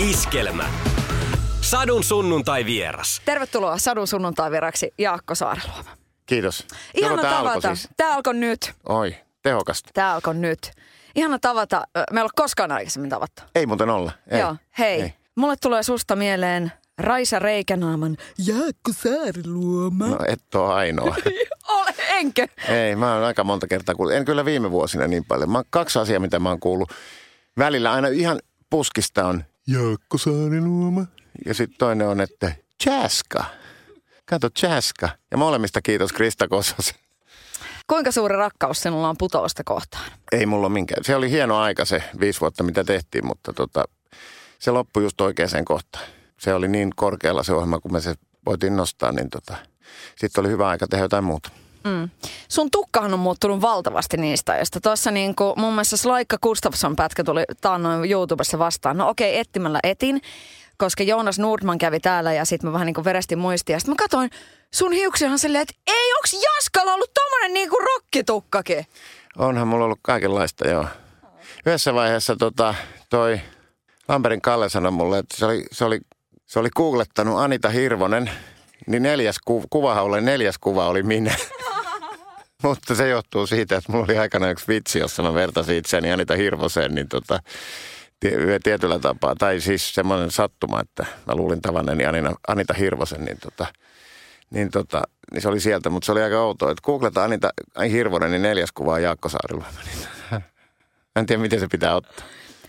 Iskelmä. Sadun sunnuntai vieras. Tervetuloa Sadun sunnuntai vieraksi Jaakko Saareluoma. Kiitos. Ihana alkoi tavata. siis? Tämä alkoi nyt. Oi, tehokasta. Tämä alkoi nyt. Ihana tavata. Me ei ole koskaan aikaisemmin tavattu. Ei muuten olla. Ei. Joo, hei. Ei. Mulle tulee susta mieleen Raisa Reikänaaman Jaakko Saariluoma. No et ole ainoa. Ole, enkö? Ei, mä oon aika monta kertaa kuullut. En kyllä viime vuosina niin paljon. Mä kaksi asiaa, mitä mä oon kuullut. Välillä aina ihan puskista on Jaakko Saariluoma. Ja sitten toinen on, että Chaska. Kato, Chaska. Ja molemmista kiitos Krista Kososen. Kuinka suuri rakkaus sinulla on putousta kohtaan? Ei mulla ole minkään. Se oli hieno aika se viisi vuotta, mitä tehtiin, mutta tota, se loppui just oikeaan kohtaan. Se oli niin korkealla se ohjelma, kun me se voitiin nostaa, niin tota, sitten oli hyvä aika tehdä jotain muuta. Mm. Sun tukkahan on muuttunut valtavasti niistä ajoista. Tuossa niin kuin, mun mielestä Slaikka Gustafsson pätkä tuli taannoin YouTubessa vastaan. No okei, okay, etsimällä etin, koska Joonas Nordman kävi täällä ja sitten mä vähän niin kuin verestin muistia. Sitten mä katsoin sun hiuksiahan silleen, että ei, onks Jaskalla ollut tommonen niin kuin rokkitukkakin? Onhan mulla ollut kaikenlaista, joo. Yhdessä vaiheessa tota, toi Lamperin Kalle sanoi mulle, että se oli, se oli, se oli googlettanut Anita Hirvonen, niin neljäs ku, kuvahan neljäs kuva oli minä. Mutta se johtuu siitä, että mulla oli aikana yksi vitsi, jossa mä vertasin itseäni Anita Hirvoseen, niin tota, tie- tietyllä tapaa, tai siis semmoinen sattuma, että mä luulin tavanneeni Anina, Anita Hirvosen, niin tota, niin, tota, niin se oli sieltä, mutta se oli aika outoa, että googleta Anita Hirvonen, niin neljäs kuva on Jaakko Saariluoma. Niin, en tiedä, miten se pitää ottaa.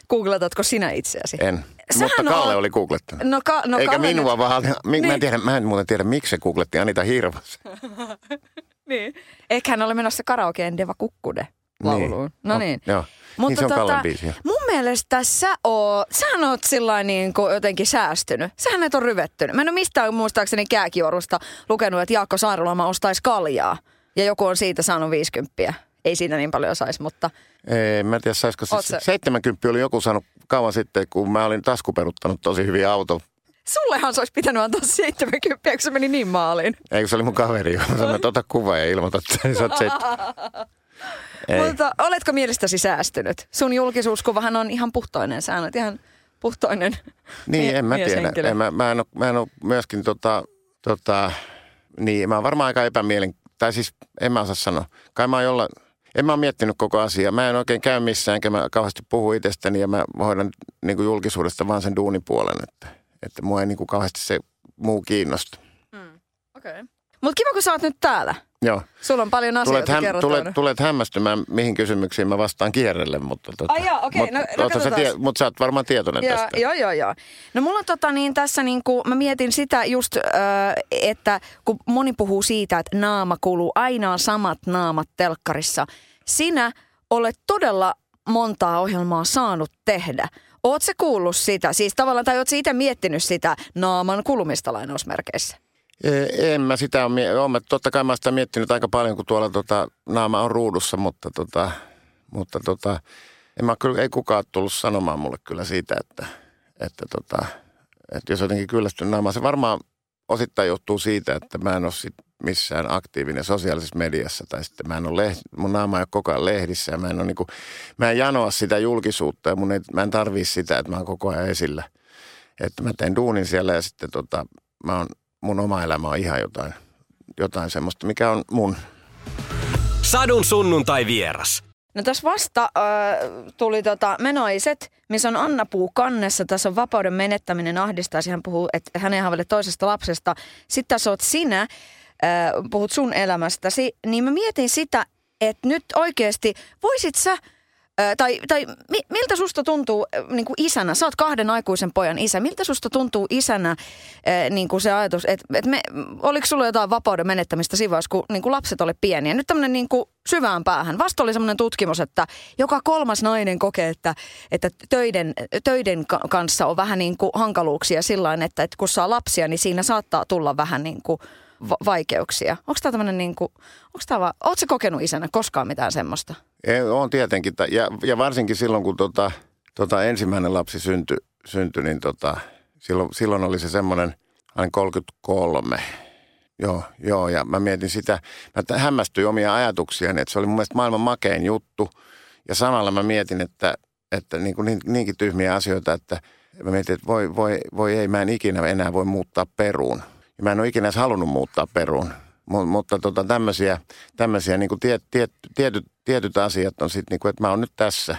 Googletatko sinä itseäsi? En. Sähän mutta Kalle on- oli googlettanut. No, ka, no Eikä Kalle minua, nyt- vaan niin. mä, Niin. en tiedä, mä en muuten tiedä, miksi se googletti Anita Hirvos. Niin. Ehkä hän oli menossa karaokeen Deva Kukkude lauluun. Niin. No No, niin. joo. Niin se on Kallen biisi, mun mielestä sä oot, sähän oot sillä niin kuin jotenkin säästynyt. Sähän et ole ryvettynyt. Mä en ole mistään muistaakseni kääkiorusta lukenut, että Jaakko Saareloma ostaisi kaljaa. Ja joku on siitä saanut 50. Ei siitä niin paljon saisi, mutta Ei, mä en tiedä, saisiko siis, sä- 70 oli joku saanut kauan sitten, kun mä olin taskuperuttanut tosi hyvin auto. Sullehan se olisi pitänyt antaa 70, kun se meni niin maaliin. Eikö se oli mun kaveri, joka sanoi, että ota kuva ja ilmoita, että niin sä oot 70. Ei. Mutta oletko mielestäsi säästynyt? Sun julkisuuskuvahan on ihan puhtoinen. Sä olet ihan puhtoinen Niin, mie- en mä tiedä. En, mä, mä, en ole, mä en ole myöskin tota, tota, niin mä oon varmaan aika epämielen, tai siis en mä osaa sanoa. Kai mä oon jolla, en mä oon miettinyt koko asiaa. Mä en oikein käy missään, enkä mä kauheasti puhu itsestäni ja mä hoidan niin kuin julkisuudesta vaan sen duunipuolen, että, että mua ei niin kuin kauheasti se muu kiinnosta. Okei. Okay. Mutta kiva, kun sä oot nyt täällä. Joo. Sulla on paljon Tulet, asioita häm, kerrottavana. tulet, tulet hämmästymään, mihin kysymyksiin mä vastaan kierrelle, mutta... Tota, Ai joo, okei, Mutta, no- no oothan sä katsotaan. mutta sä oot varmaan tietoinen Joo, tästä. joo, joo, joo. No mulla on tota niin tässä niinku, mä mietin sitä just, ö, että kun moni puhuu siitä, että naama kuluu, aina on samat naamat telkkarissa. Sinä olet todella montaa ohjelmaa saanut tehdä. Oot se kuullut sitä? Siis tavallaan, tai oot itse miettinyt sitä naaman kulumista lainausmerkeissä? E- En mä sitä ole, mä, totta kai mä sitä miettinyt aika paljon, kun tuolla tota, naama on ruudussa, mutta, tota, mutta tota, en mä, kyllä, ei kukaan tullut sanomaan mulle kyllä siitä, että, että, tota, että jos jotenkin kyllästynyt naamaan, se varmaan osittain johtuu siitä, että mä en ole sit missään aktiivinen sosiaalisessa mediassa tai sitten mä en ole lehdi, mun naama ei ole koko ajan lehdissä ja mä en, ole niinku, mä en janoa sitä julkisuutta ja mun ei, mä en tarvii sitä, että mä oon koko ajan esillä. Että mä teen duunin siellä ja sitten tota, mä oon, mun oma elämä on ihan jotain, jotain semmoista, mikä on mun. Sadun sunnuntai vieras. No tässä vasta äh, tuli tota menoiset, missä on Anna Puu kannessa. Tässä on vapauden menettäminen ahdistaisi. Hän puhuu, että hän ei haaveilee toisesta lapsesta. Sitten tässä oot sinä, äh, puhut sun elämästäsi. Niin mä mietin sitä, että nyt oikeasti voisit sä tai, tai mi, miltä susta tuntuu niin kuin isänä, sä oot kahden aikuisen pojan isä, miltä susta tuntuu isänä niin kuin se ajatus, että, että me, oliko sulla jotain vapauden menettämistä siinä vaiheessa, kun niin kuin lapset oli pieniä? Nyt tämmöinen niin syvään päähän. Vasta oli semmoinen tutkimus, että joka kolmas nainen kokee, että, että töiden, töiden ka- kanssa on vähän niin kuin hankaluuksia sillä että, että kun saa lapsia, niin siinä saattaa tulla vähän niin kuin va- vaikeuksia. Onko tämä tämmöinen niin kuin, onko tämä vaan, ootko kokenut isänä koskaan mitään semmoista? Ei, on tietenkin, ja, ja varsinkin silloin, kun tota, tota ensimmäinen lapsi syntyi, syntyi niin tota, silloin, silloin oli se semmoinen, aina 33. Joo, joo, ja mä mietin sitä, mä hämmästyin omia ajatuksiani, että se oli mun mielestä maailman makein juttu. Ja samalla mä mietin, että, että niin kuin niin, niinkin tyhmiä asioita, että, mä mietin, että voi, voi, voi ei, mä en ikinä enää voi muuttaa Peruun. Mä en ole ikinä edes halunnut muuttaa Peruun. M- mutta tota, tämmöisiä, tämmöisiä niin kuin tiet, tiet, tietyt, tietyt asiat on sitten, niin kuin, että mä oon nyt tässä.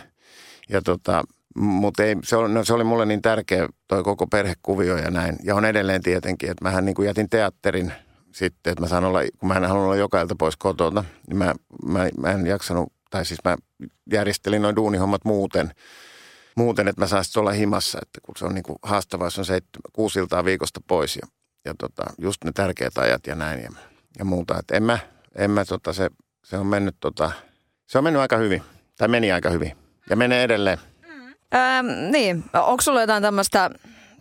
Ja tota, mutta ei, se, oli, no, se oli mulle niin tärkeä toi koko perhekuvio ja näin. Ja on edelleen tietenkin, että mähän niin jätin teatterin sitten, että mä saan olla, kun mä en halunnut olla joka ilta pois kotona, niin mä, mä, mä en jaksanut, tai siis mä järjestelin noin duunihommat muuten, muuten, että mä saisin olla himassa, että kun se on niin kuin haastavaa, se on seitsemän, kuusi iltaa viikosta pois ja, ja tota, just ne tärkeät ajat ja näin ja, ja muuta. Että en mä, en mä tota, se, se on mennyt tota, se on mennyt aika hyvin, tai meni aika hyvin ja menee edelleen. Ähm, niin, onko sulla jotain tämmöistä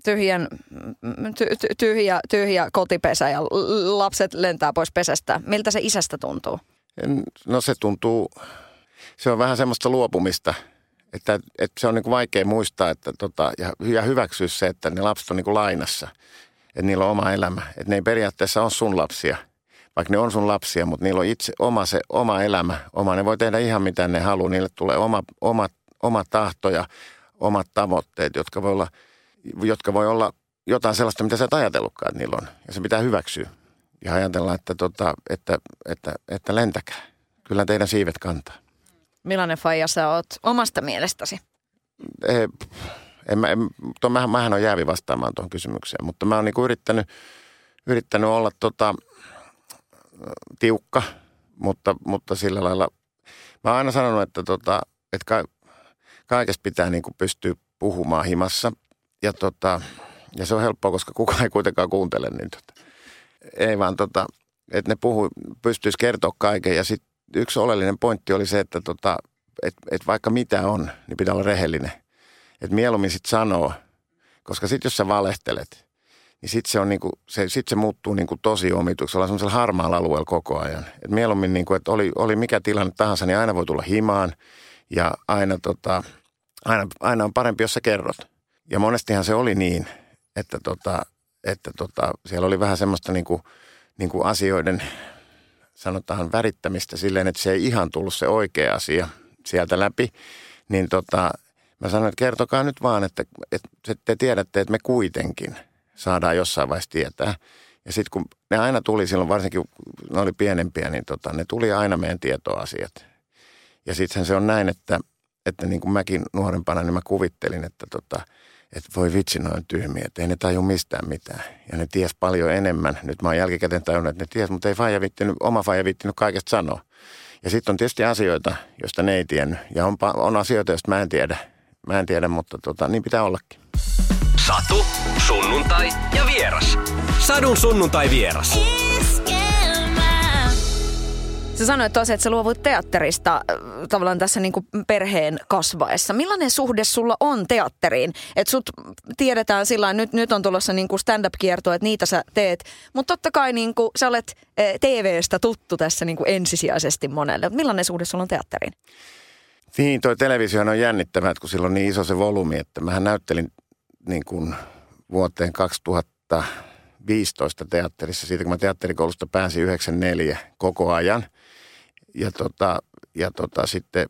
tyhjän, ty, ty, tyhjä, tyhjä kotipesä ja lapset lentää pois pesästä. Miltä se isästä tuntuu? No se tuntuu, se on vähän semmoista luopumista, että, että se on niin kuin vaikea muistaa että tota, ja, ja hyväksyä se, että ne lapset on niin kuin lainassa, että niillä on oma elämä. Että ne ei periaatteessa ole sun lapsia, vaikka ne on sun lapsia, mutta niillä on itse oma, se, oma elämä, oma. Ne voi tehdä ihan mitä ne haluaa, niille tulee oma, oma, oma tahto ja omat tavoitteet, jotka voi olla, jotka voi olla jotain sellaista, mitä sä et ajatellutkaan, että niillä on. Ja se pitää hyväksyä ja ajatella, että, tota, että, että, että lentäkää. Kyllä teidän siivet kantaa. Millainen faija sä oot omasta mielestäsi? Ei, en, mä, en, to, mähän, mähän on jäävi vastaamaan tuohon kysymykseen, mutta mä oon niinku yrittänyt, yrittänyt olla tota, tiukka, mutta, mutta sillä lailla, mä oon aina sanonut, että, tota, että ka, kaikesta pitää niinku pystyä puhumaan himassa. Ja, tota, ja se on helppoa, koska kukaan ei kuitenkaan kuuntele, niin tota, ei vaan tota, että ne puhu, pystyisi kertoa kaiken. Ja sitten yksi oleellinen pointti oli se, että tota, et, et vaikka mitä on, niin pitää olla rehellinen. Että mieluummin sitten sanoo, koska sitten jos sä valehtelet, niin sitten se, on niinku, se, sit se muuttuu niinku tosi omituksi. Ollaan semmoisella harmaalla alueella koko ajan. Et mieluummin, niinku, että oli, oli mikä tilanne tahansa, niin aina voi tulla himaan ja aina, tota, aina, aina on parempi, jos sä kerrot. Ja monestihan se oli niin, että, tota, että tota, siellä oli vähän semmoista niinku, niinku asioiden sanotaan värittämistä silleen, että se ei ihan tullut se oikea asia sieltä läpi, niin tota, mä sanoin, että kertokaa nyt vaan, että, että te tiedätte, että me kuitenkin saadaan jossain vaiheessa tietää. Ja sitten kun ne aina tuli silloin, varsinkin kun ne oli pienempiä, niin tota, ne tuli aina meidän tietoasiat. Ja sittenhän se on näin, että, että niin kuin mäkin nuorempana, niin mä kuvittelin, että tota, että voi vitsi noin tyhmiä, että ei ne taju mistään mitään. Ja ne ties paljon enemmän. Nyt mä oon jälkikäteen tajunnut, että ne ties, mutta ei faija vittinyt, oma faija vittinyt kaikesta sanoa. Ja sitten on tietysti asioita, joista ne ei tiennyt. Ja on, on asioita, joista mä en tiedä. Mä en tiedä, mutta tota, niin pitää ollakin. Satu, sunnuntai ja vieras. Sadun sunnuntai vieras. Sä sanoit tosiaan, että sä luovut teatterista äh, tavallaan tässä niin kuin perheen kasvaessa. Millainen suhde sulla on teatteriin? Että sut tiedetään sillä nyt, nyt on tulossa niin kuin stand-up-kierto, että niitä sä teet. Mutta totta kai niin kuin, sä olet äh, TV-stä tuttu tässä niin kuin ensisijaisesti monelle. Millainen suhde sulla on teatteriin? Niin, toi televisio on jännittävää, kun sillä on niin iso se volyymi, että mähän näyttelin niin kuin vuoteen 2015 teatterissa, siitä kun mä teatterikoulusta pääsin 94 koko ajan – ja, tota, ja tota, sitten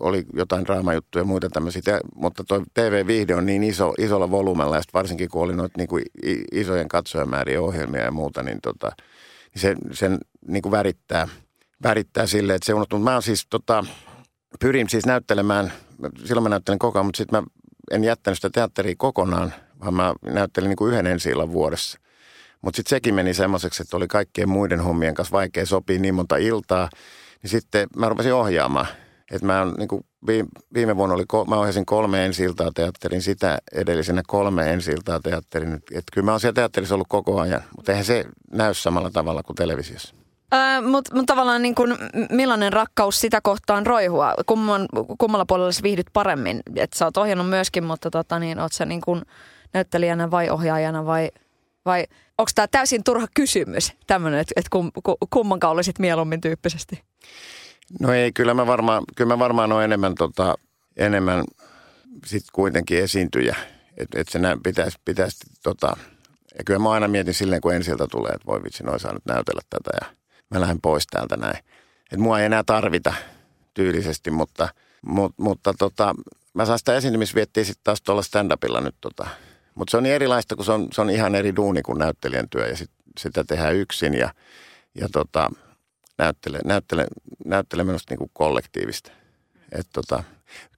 oli jotain draamajuttuja ja muita tämmöisiä, mutta tuo TV-viihde on niin iso, isolla volyymella, ja varsinkin kun oli noita niin kuin isojen katsojamäärien ohjelmia ja muuta, niin, tota, niin se, sen niin kuin värittää, värittää sille, että se unohtuu. Mä siis, tota, pyrin siis näyttelemään, silloin mä näyttelin koko ajan, mutta sitten mä en jättänyt sitä teatteria kokonaan, vaan mä näyttelin niin kuin yhden ensi vuodessa. Mutta sitten sekin meni semmoiseksi, että oli kaikkien muiden hommien kanssa vaikea sopia niin monta iltaa. Niin sitten mä rupesin ohjaamaan. Että mä on, niin kuin viime vuonna oli, mä ohjasin kolme ensi iltaa teatterin, sitä edellisenä kolme ensi iltaa teatterin. Että kyllä mä oon siellä teatterissa ollut koko ajan, mutta eihän se näy samalla tavalla kuin televisiossa. Öö, Mutta mut tavallaan niin kun, millainen rakkaus sitä kohtaan roihua? Kumman, kummalla puolella sä viihdyt paremmin? Et sä oot ohjannut myöskin, mutta tota, niin, oot sä niin kun näyttelijänä vai ohjaajana vai – vai onko tämä täysin turha kysymys, tämmöinen, että, että kum, kummankaan olisit mieluummin tyyppisesti? No ei, kyllä mä varmaan, kyllä mä varmaan on enemmän, tota, enemmän sit kuitenkin esiintyjä. Että et se pitäisi, pitäisi tota, ja kyllä mä aina mietin silleen, kun ensiltä tulee, että voi vitsi, noin saa nyt näytellä tätä ja mä lähden pois täältä näin. Että mua ei enää tarvita tyylisesti, mutta, mutta, mutta tota, mä saan sitä esiintymisviettiä sitten taas tuolla stand-upilla nyt tota. Mutta se on niin erilaista, kun se on, se on ihan eri duuni kuin näyttelijän työ ja sit, sitä tehdään yksin ja, ja tota, näyttele, näyttele, näyttele minusta niin kuin kollektiivista. Et tota,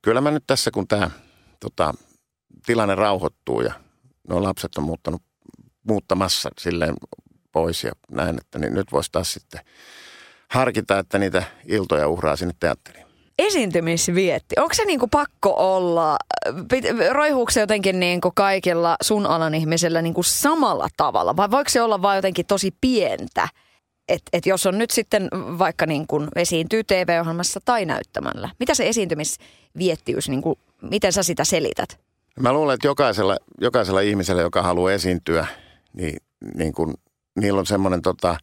kyllä mä nyt tässä, kun tämä tota, tilanne rauhoittuu ja nuo lapset on muuttanut, muuttamassa silleen pois ja näin, että niin nyt voisi taas sitten harkita, että niitä iltoja uhraa sinne teatteriin. Esiintymisvietti. Onko se niinku pakko olla, roihuuko se jotenkin niinku kaikilla sun alan ihmisillä niinku samalla tavalla vai voiko se olla vain jotenkin tosi pientä? Että et jos on nyt sitten vaikka niin kuin esiintyy TV-ohjelmassa tai näyttämällä, mitä se esiintymisviettiys, niin kuin, miten sä sitä selität? Mä luulen, että jokaisella, jokaisella ihmisellä, joka haluaa esiintyä, niin, niin kun, niillä on semmoinen tota,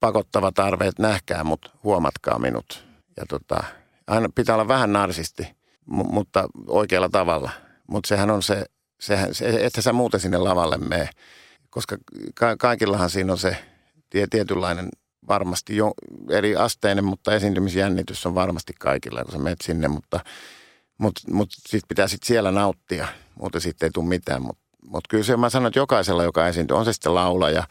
pakottava tarve, että nähkää mut, huomatkaa minut. Ja tota, aina pitää olla vähän narsisti, m- mutta oikealla tavalla. Mutta sehän on se, sehän, se, että sä muuten sinne lavalle mene, koska ka- kaikillahan siinä on se tie, tietynlainen varmasti jo eri asteinen, mutta esiintymisjännitys on varmasti kaikilla, kun sä menet sinne, mutta, mutta, mutta sitten pitää sit siellä nauttia, muuten siitä ei tule mitään. Mutta, mutta kyllä se, mä sanon, että jokaisella, joka esiintyy, on se sitten laulaja,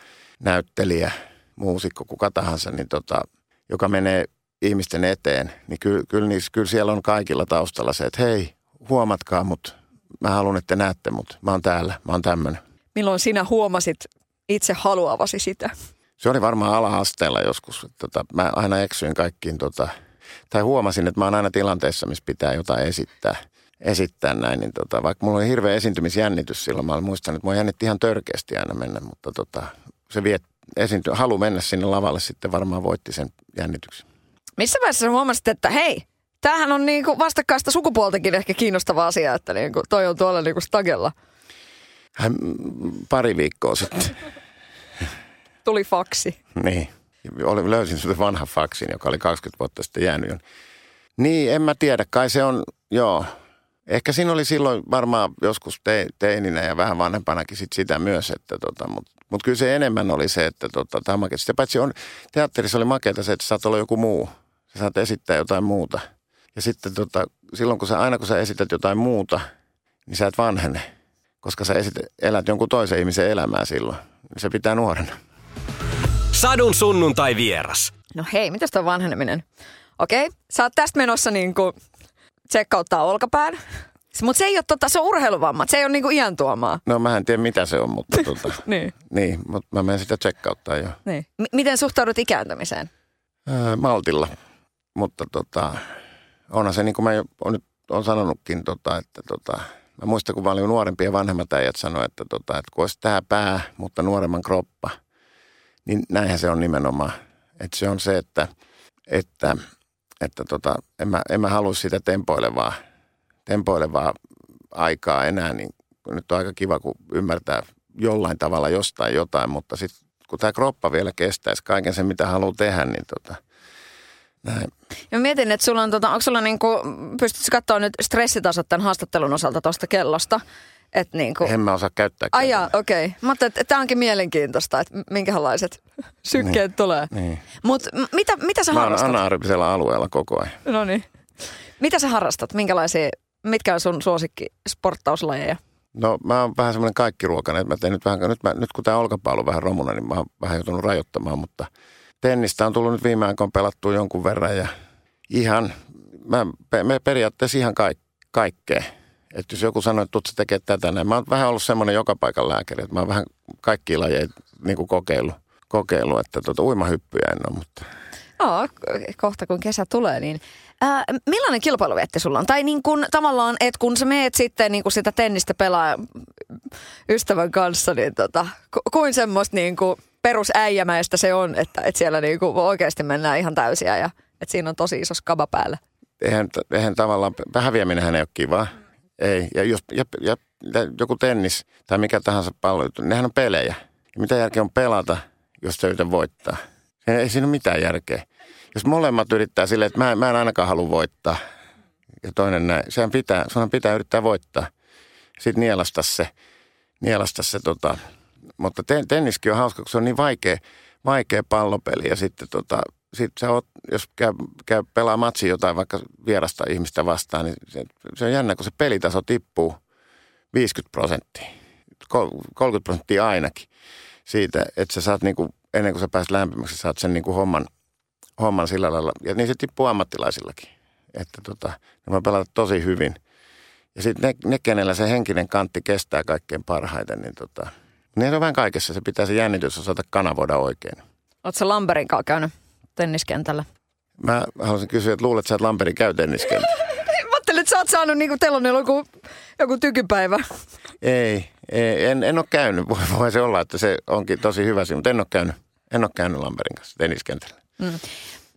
näyttelijä, muusikko, kuka tahansa, niin tota, joka menee ihmisten eteen, niin kyllä, kyllä, niissä, kyllä siellä on kaikilla taustalla se, että hei, huomatkaa mut, mä haluan, että te näette mut, mä oon täällä, mä oon tämmöinen. Milloin sinä huomasit itse haluavasi sitä? Se oli varmaan ala-asteella joskus. Tota, mä aina eksyin kaikkiin, tota, tai huomasin, että mä oon aina tilanteessa, missä pitää jotain esittää. Esittää näin, niin tota, vaikka mulla oli hirveä esiintymisjännitys silloin, mä muistan, että mua jännitti ihan törkeästi aina mennä, mutta tota, se viet, esiinty, halu mennä sinne lavalle sitten varmaan voitti sen jännityksen. Missä vaiheessa huomasit, että hei, tämähän on niinku vastakkaista sukupuoltakin ehkä kiinnostava asia, että niinku toi on tuolla niinku stagella? Hän, pari viikkoa sitten. Tuli faksi. Niin. Oli, löysin sitten vanha faksin, joka oli 20 vuotta sitten jäänyt. Niin, en mä tiedä. Kai se on, joo. Ehkä siinä oli silloin varmaan joskus te, teininä ja vähän vanhempanakin sit sitä myös, että tota, mutta mut kyllä se enemmän oli se, että tota, tämä makea. Sitä paitsi on, teatterissa oli makeata se, että saat olla joku muu. Sä saat esittää jotain muuta. Ja sitten tota, silloin, kun sä, aina kun sä esität jotain muuta, niin sä et vanhene. Koska sä esit, elät jonkun toisen ihmisen elämää silloin. Niin se pitää nuorena. Sadun sunnuntai vieras. No hei, mitäs toi vanheneminen? Okei, sä oot tästä menossa niinku tsekkauttaa olkapään. Mutta se ei ole tota, se on urheiluvamma, se ei ole niinku iän tuomaa. No mä en tiedä mitä se on, mutta tota, Niin. niin, mutta mä menen sitä tsekkauttaa jo. Niin. M- miten suhtaudut ikääntymiseen? Öö, maltilla. Mutta tota, onhan se niin kuin mä jo on nyt on sanonutkin, tota, että tota, mä muistan kun mä olin nuorempi ja vanhemmat äijät sanoi, että, tota, että kun olisi tämä pää, mutta nuoremman kroppa, niin näinhän se on nimenomaan. Että se on se, että, että, että tota, en, mä, en mä halua sitä tempoilevaa, tempoilevaa aikaa enää, niin nyt on aika kiva, kun ymmärtää jollain tavalla jostain jotain, mutta sitten kun tämä kroppa vielä kestäisi kaiken sen, mitä haluaa tehdä, niin tota, näin. Ja mietin, että sulla on, tota, onko sulla niinku, pystytkö katsoa nyt stressitasot tämän haastattelun osalta tuosta kellosta? Että niinku, En mä osaa käyttää. ai okei. Okay. Mä että tämä onkin mielenkiintoista, että minkälaiset sykkeet Niin, tulee. niin. Mutta mitä, mitä sä Mä oon harrastat? anaerobisella alueella koko ajan. No niin. Mitä sä harrastat? Minkälaisia, mitkä on sun suosikki sporttauslajeja? No mä oon vähän semmoinen kaikkiruokainen, että mä teen nyt vähän, nyt, mä, nyt kun tämä olkapallo on vähän romuna, niin mä oon vähän joutunut rajoittamaan, mutta tennistä on tullut nyt viime aikoina pelattua jonkun verran ja ihan, mä, me periaatteessa ihan kaik, kaikkea. Että jos joku sanoo, että tuut sä tekee tätä näin. Mä oon vähän ollut semmoinen joka paikan lääkäri, että mä oon vähän kaikkia lajeja niin kokeillut, kokeillut, että tuota, uimahyppyjä en ole, mutta Joo, kohta kun kesä tulee, niin ää, millainen kilpailuvietti sulla on? Tai niin kun, tavallaan, että kun sä meet sitten niin kun sitä tennistä pelaa ystävän kanssa, niin tota, ku, kuin semmoista niin kuin perusäijämäistä se on, että, että siellä niin kuin oikeasti mennään ihan täysiä ja että siinä on tosi iso skaba päällä. eihän, eihän tavallaan, häviäminenhän ei ole kivaa. Ei, ja, jos, ja, ja, ja joku tennis tai mikä tahansa pallo, nehän on pelejä. Ja mitä järkeä on pelata, jos sä voittaa? Ei, siinä ole mitään järkeä. Jos molemmat yrittää silleen, että mä, mä en ainakaan halua voittaa, ja toinen näin, sehän pitää, sunhan pitää yrittää voittaa. Sitten nielasta se, nielasta se tota, mutta ten, tenniskin on hauska, kun se on niin vaikea, vaikea pallopeli ja sitten tota, sit sä oot, jos käy, käy pelaa matsi jotain vaikka vierasta ihmistä vastaan, niin se, se on jännä, kun se pelitaso tippuu 50 prosenttia, 30 prosenttia ainakin siitä, että sä saat niinku, ennen kuin sä pääset lämpimäksi, saat sen niinku homman, homman sillä lailla. Ja niin se tippuu ammattilaisillakin, että tota, ne voi pelata tosi hyvin. Ja sitten ne, ne, kenellä se henkinen kantti kestää kaikkein parhaiten, niin tota, niin se on vähän kaikessa. Se pitää se jännitys osata kanavoida oikein. Oletko Lamberin kanssa käynyt tenniskentällä? Mä haluaisin kysyä, että luulet sä, että Lamperi käy tenniskentällä? Mä ajattelin, että sä oot saanut niinku teillä on joku, joku tykypäivä. Ei, ei en, en ole käynyt. Voi, voi se olla, että se onkin tosi hyvä mutta en ole käynyt, en ole käynyt Lamberin kanssa tenniskentällä. Mm.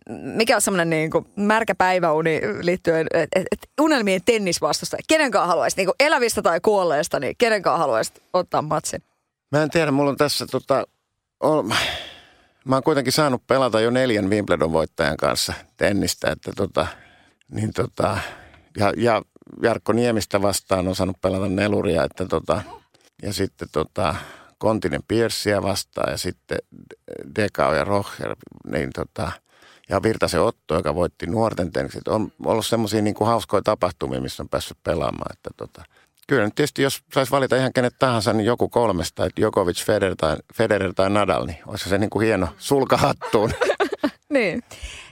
Mikä on semmoinen niin kuin märkä päiväuni liittyen, että et, et unelmien tennisvastusta. Kenen kanssa haluaisit, niin elävistä tai kuolleesta, niin kenen kanssa haluaisit ottaa matsin? Mä en tiedä, mulla on tässä tota, ol, mä oon kuitenkin saanut pelata jo neljän Wimbledon voittajan kanssa tennistä, että tota, niin tota, ja, ja Jarkko Niemistä vastaan on saanut pelata neluria, että tota, ja sitten tota, Kontinen Pierssiä vastaan ja sitten Dekao ja Rocher, niin tota, ja Virtasen Otto, joka voitti nuorten tenniset. On ollut semmoisia niin hauskoja tapahtumia, missä on päässyt pelaamaan. Että tota, kyllä nyt tietysti, jos saisi valita ihan kenet tahansa, niin joku kolmesta, että Jokovic, Federer tai, Federer tai Nadal, niin olisi se niin kuin hieno sulkahattuun. niin.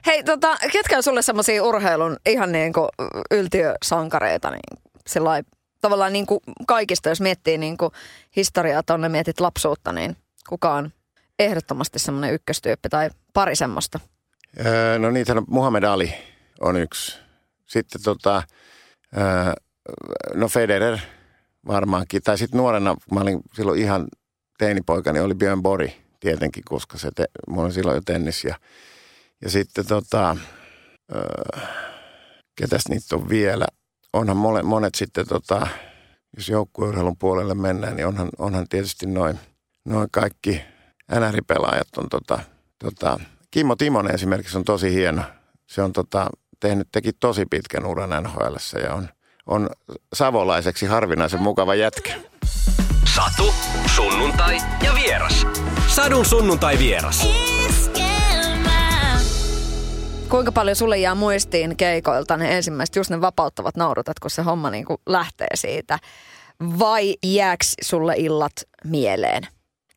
Hei, tota, ketkä on sulle semmoisia urheilun ihan niin kuin yltiösankareita niin sillai, tavallaan niin kuin kaikista, jos miettii niin kuin historiaa tuonne, mietit lapsuutta, niin kuka on ehdottomasti semmoinen ykköstyyppi tai pari semmoista? Öö, no niitä Muhammed Ali on yksi. Sitten tota, öö, no Federer varmaankin. Tai sitten nuorena, mä olin silloin ihan teinipoika, niin oli Björn Bori tietenkin, koska se te, mulla oli silloin jo tennis. Ja, ja sitten tota, öö, ketäs niitä on vielä? Onhan monet, monet sitten, tota, jos joukkueurheilun puolelle mennään, niin onhan, onhan tietysti noin noi kaikki NR-pelaajat on tota, tota, Kimmo Timonen esimerkiksi on tosi hieno. Se on tota, tehnyt, teki tosi pitkän uran nhl ja on, on savolaiseksi harvinaisen mukava jätkä. Satu, sunnuntai ja vieras. Sadun sunnuntai vieras. Kuinka paljon sulle jää muistiin keikoilta ne ensimmäiset just ne vapauttavat naurutat, kun se homma niin kuin lähtee siitä? Vai jääks sulle illat mieleen?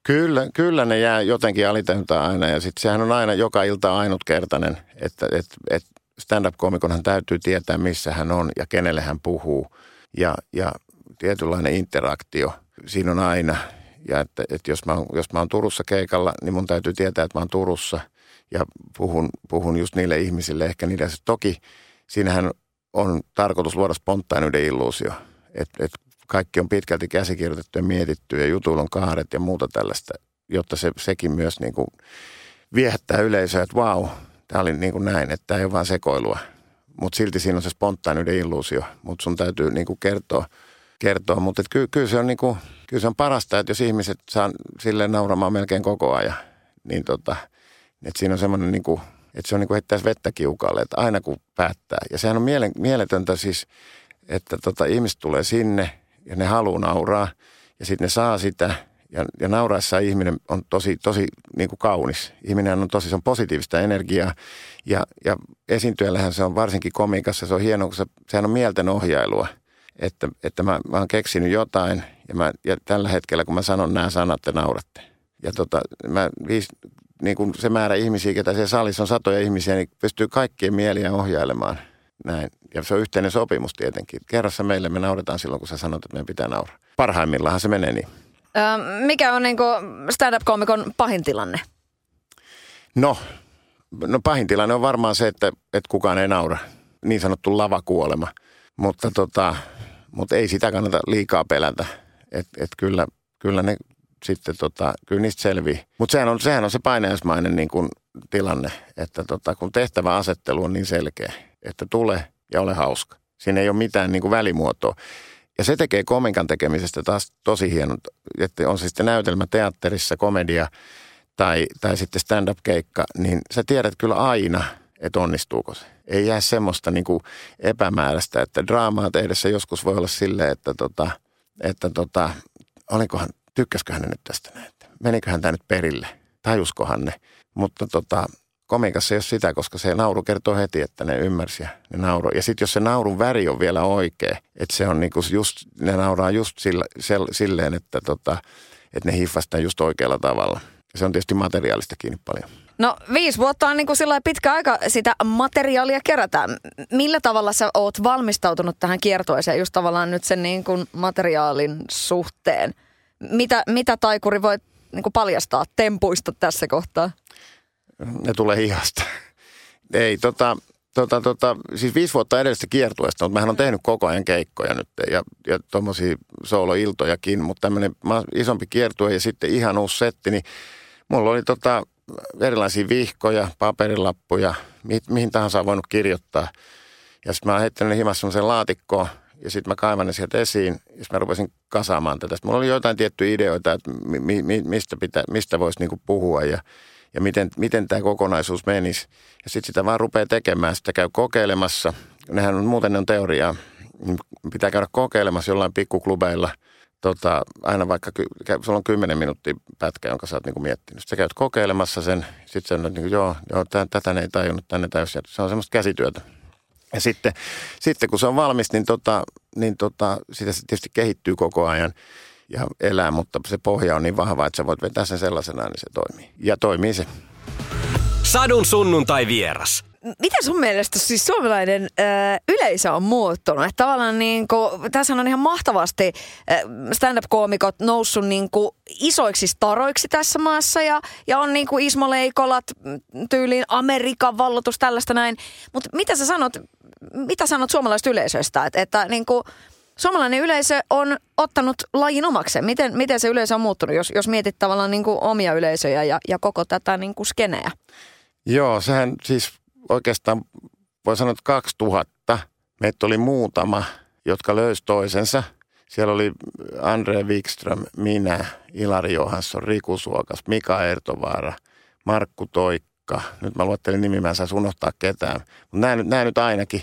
Kyllä, kyllä ne jää jotenkin alitajuntaan aina ja sitten sehän on aina joka ilta ainutkertainen, että et, et stand-up-komikonhan täytyy tietää, missä hän on ja kenelle hän puhuu ja, ja tietynlainen interaktio siinä on aina. Ja että, että jos, mä oon, jos mä oon Turussa keikalla, niin mun täytyy tietää, että mä oon Turussa ja puhun, puhun just niille ihmisille, ehkä niille. Toki siinähän on tarkoitus luoda spontaaniuden illuusio, että, että kaikki on pitkälti käsikirjoitettu ja mietitty ja jutuilla on kaaret ja muuta tällaista, jotta se, sekin myös niin kuin viehättää yleisöä, että vau, tämä oli niin kuin näin, että tämä ei ole vain sekoilua. Mutta silti siinä on se spontaaninen illuusio, mutta sun täytyy niin kuin kertoa, kertoa. mutta kyllä, kyllä, se on niin kuin, kyllä se on parasta, että jos ihmiset saa silleen nauramaan melkein koko ajan, niin tota, että siinä on semmoinen niin kuin, että se on niin kuin vettä kiukalle, että aina kun päättää. Ja sehän on miele, mieletöntä siis, että tota, ihmiset tulee sinne, ja ne haluaa nauraa ja sitten ne saa sitä ja, ja nauraessa ihminen on tosi, tosi niin kuin kaunis. Ihminen on tosi, se on positiivista energiaa ja, ja esiintyjällähän se on varsinkin komikassa, se on hieno, kun se, sehän on mielten ohjailua. Että, että mä, mä oon keksinyt jotain ja, mä, ja tällä hetkellä kun mä sanon nämä sanat, te nauratte. Ja tota, mä, viis, niin kuin se määrä ihmisiä, ketä siellä salissa on satoja ihmisiä, niin pystyy kaikkien mieliä ohjailemaan – näin. Ja se on yhteinen sopimus tietenkin. Kerrassa meille me nauretaan silloin, kun sä sanot, että meidän pitää nauraa. Parhaimmillaan se menee niin. Öö, mikä on niin stand-up-komikon pahin tilanne? No, no pahin tilanne on varmaan se, että, että kukaan ei naura. Niin sanottu lavakuolema. Mutta, tota, mutta ei sitä kannata liikaa pelätä. Että et kyllä, kyllä ne sitten tota, kyllä niistä selvii. Mutta sehän on, sehän on se paineismainen niin kuin tilanne, että tota, kun tehtävä asettelu on niin selkeä, että tule ja ole hauska. Siinä ei ole mitään niin kuin välimuotoa. Ja se tekee komikan tekemisestä taas tosi hieno, että on se sitten näytelmä teatterissa, komedia tai, tai sitten stand-up-keikka, niin sä tiedät kyllä aina, että onnistuuko se. Ei jää semmoista niin kuin epämääräistä, että draamaa tehdessä joskus voi olla silleen, että, tota, että tota, olikohan, tykkäsköhän ne nyt tästä näin, meniköhän tämä nyt perille, tajuskohan ne. Mutta tota, komikassa ei ole sitä, koska se nauru kertoo heti, että ne ymmärsi ja ne nauru. Ja sitten jos se naurun väri on vielä oikea, että se on niinku just, ne nauraa just sillä, sel, silleen, että, tota, että ne hiffastaa just oikealla tavalla. Se on tietysti materiaalista kiinni paljon. No viisi vuotta on niin kuin pitkä aika sitä materiaalia kerätä. Millä tavalla sä oot valmistautunut tähän kiertoeseen just tavallaan nyt sen niin kuin materiaalin suhteen? Mitä, mitä taikuri voi niin kuin paljastaa tempuista tässä kohtaa? Ne tulee hihasta. Ei, tota, tota, tota, siis viisi vuotta edellisestä kiertueesta, mutta mähän on tehnyt koko ajan keikkoja nyt ja, ja tuommoisia sooloiltojakin, mutta tämmöinen isompi kiertue ja sitten ihan uusi setti, niin mulla oli tota, erilaisia vihkoja, paperilappuja, mi- mihin tahansa on voinut kirjoittaa. Ja sitten mä oon heittänyt himassa semmoiseen laatikkoon ja sitten mä kaivan ne sieltä esiin ja mä rupesin kasaamaan tätä. Sitten mulla oli joitain tiettyjä ideoita, että mi- mi- mistä, pitä, mistä voisi niinku puhua ja, ja miten, miten tämä kokonaisuus menisi. Ja sitten sitä vaan rupeaa tekemään, sitä käy kokeilemassa. Nehän on muuten ne on teoriaa. Niin pitää käydä kokeilemassa jollain pikkuklubeilla – tota, aina vaikka, sulla on kymmenen minuuttia pätkä, jonka sä oot niin miettinyt. Sitten sä käyt kokeilemassa sen, sitten sä oot niin kuin, joo, joo tätä ne ei tajunnut, tänne täysin. Se on semmoista käsityötä. Ja sitten, sitten kun se on valmis, niin, tota, niin tota, sitä se tietysti kehittyy koko ajan ja elää, mutta se pohja on niin vahva, että sä voit vetää sen sellaisena, niin se toimii. Ja toimii se. Sadun sunnuntai vieras miten sun mielestä siis suomalainen ö, yleisö on muuttunut? Että tavallaan niin kuin, tässä on ihan mahtavasti stand-up-koomikot noussut niin kuin isoiksi staroiksi tässä maassa ja, ja on niin kuin Ismo Leikolat, tyyliin Amerikan vallotus, tällaista näin. Mutta mitä sä sanot, mitä sanot suomalaisesta yleisöstä? Että, että niin kuin, suomalainen yleisö on ottanut lajin omakseen. Miten, miten se yleisö on muuttunut, jos, jos mietit tavallaan niin kuin omia yleisöjä ja, ja koko tätä niin kuin skeneä? Joo, sehän siis oikeastaan voi sanoa, että 2000 meitä oli muutama, jotka löysi toisensa. Siellä oli Andre Wikström, minä, Ilari Johansson, Riku Suokas, Mika Ertovaara, Markku Toikka. Nyt mä luettelin nimi, mä en saisi unohtaa ketään. Mutta nämä, nämä nyt ainakin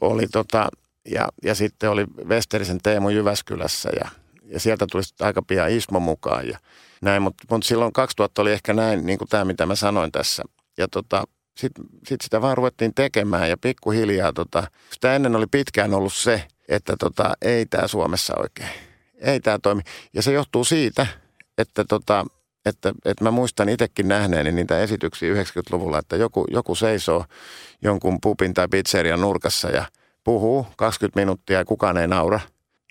oli tota, ja, ja sitten oli Westerisen Teemu Jyväskylässä ja, ja sieltä tuli aika pian Ismo mukaan ja näin. Mutta mut silloin 2000 oli ehkä näin, niin kuin tämä mitä mä sanoin tässä. Ja tota, sitten sit sitä vaan ruvettiin tekemään ja pikkuhiljaa, tota, sitä ennen oli pitkään ollut se, että tota, ei tämä Suomessa oikein, ei tämä toimi. Ja se johtuu siitä, että, tota, että, että mä muistan itsekin nähneeni niitä esityksiä 90-luvulla, että joku, joku seisoo jonkun pupin tai pizzerian nurkassa ja puhuu 20 minuuttia ja kukaan ei naura.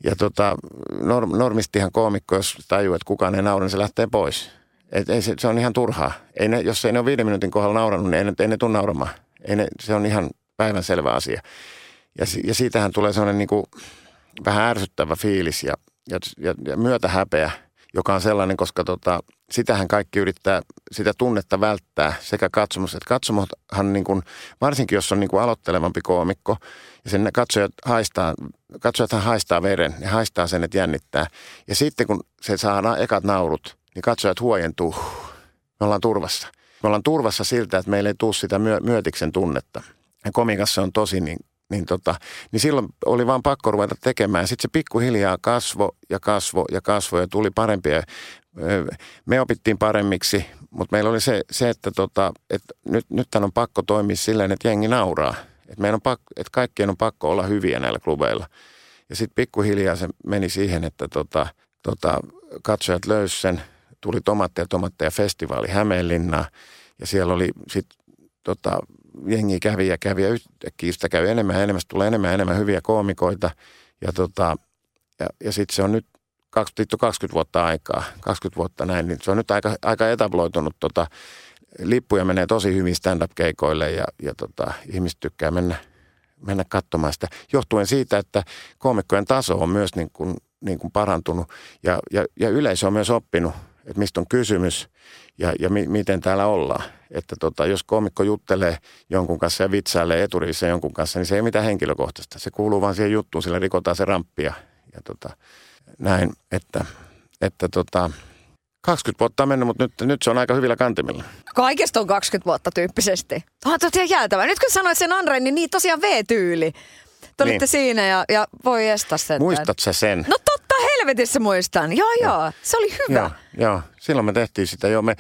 Ja tota, norm, normistihan koomikko, jos tajuu, että kukaan ei naura, niin se lähtee pois. Et ei se, se on ihan turhaa. Ei ne, jos ei ne ole viiden minuutin kohdalla naurannut, niin ei ei ne tule nauramaan. Ei ne, se on ihan päivänselvä asia. Ja, ja siitähän tulee sellainen niin kuin vähän ärsyttävä fiilis ja, ja, ja, ja myötä häpeä, joka on sellainen, koska tota, sitähän kaikki yrittää sitä tunnetta välttää sekä katsomus, että katsomushan niin kuin, varsinkin jos on niin kuin aloittelevampi koomikko ja sen katsojat haistaa, katsojathan haistaa veren, ne haistaa sen, että jännittää. Ja sitten kun se saa ekat naurut, niin katsojat huojentuu. Me ollaan turvassa. Me ollaan turvassa siltä, että meillä ei tule sitä myö- myötiksen tunnetta. Ja komikassa on tosi niin, niin, tota, niin silloin oli vaan pakko ruveta tekemään. Sitten se pikkuhiljaa kasvo ja kasvo ja kasvo ja tuli parempia. Me opittiin paremmiksi, mutta meillä oli se, se että, tota, että nyt, nyt on pakko toimia silleen, että jengi nauraa. Että, meidän on pakko, että kaikkien on pakko olla hyviä näillä klubeilla. Ja sitten pikkuhiljaa se meni siihen, että tota, tota, katsojat löysivät sen – tuli Tomatteja Tomatteja festivaali Hämeenlinnaan ja siellä oli sitten tota, jengi kävi ja kävi ja yhtäkkiä sitä käy enemmän ja enemmän, tulee enemmän ja enemmän hyviä koomikoita ja, tota, ja, ja sitten se on nyt 20, 20 vuotta aikaa, 20 vuotta näin, niin se on nyt aika, aika etabloitunut tota, lippuja menee tosi hyvin stand-up-keikoille ja, ja tota, ihmiset tykkää mennä, mennä katsomaan sitä. Johtuen siitä, että koomikkojen taso on myös niin kuin, niin kuin parantunut ja, ja, ja yleisö on myös oppinut että mistä on kysymys ja, ja mi, miten täällä ollaan. Että tota, jos komikko juttelee jonkun kanssa ja vitsailee eturivissä jonkun kanssa, niin se ei mitään henkilökohtaista. Se kuuluu vaan siihen juttuun, sillä rikotaan se ramppia. Ja tota, näin, että, että tota, 20 vuotta on mennyt, mutta nyt, nyt se on aika hyvillä kantimilla. Kaikesta on 20 vuotta tyyppisesti. Tuo on ihan jäätävä. Nyt kun sanoit sen Andrein, niin, niin tosiaan V-tyyli. Te olitte niin. siinä ja, ja voi estää sen. Muistat sä sen? No totta helvetissä muistan. Joo, joo. Se oli hyvä. Joo, joo, silloin me tehtiin sitä. Joo, me,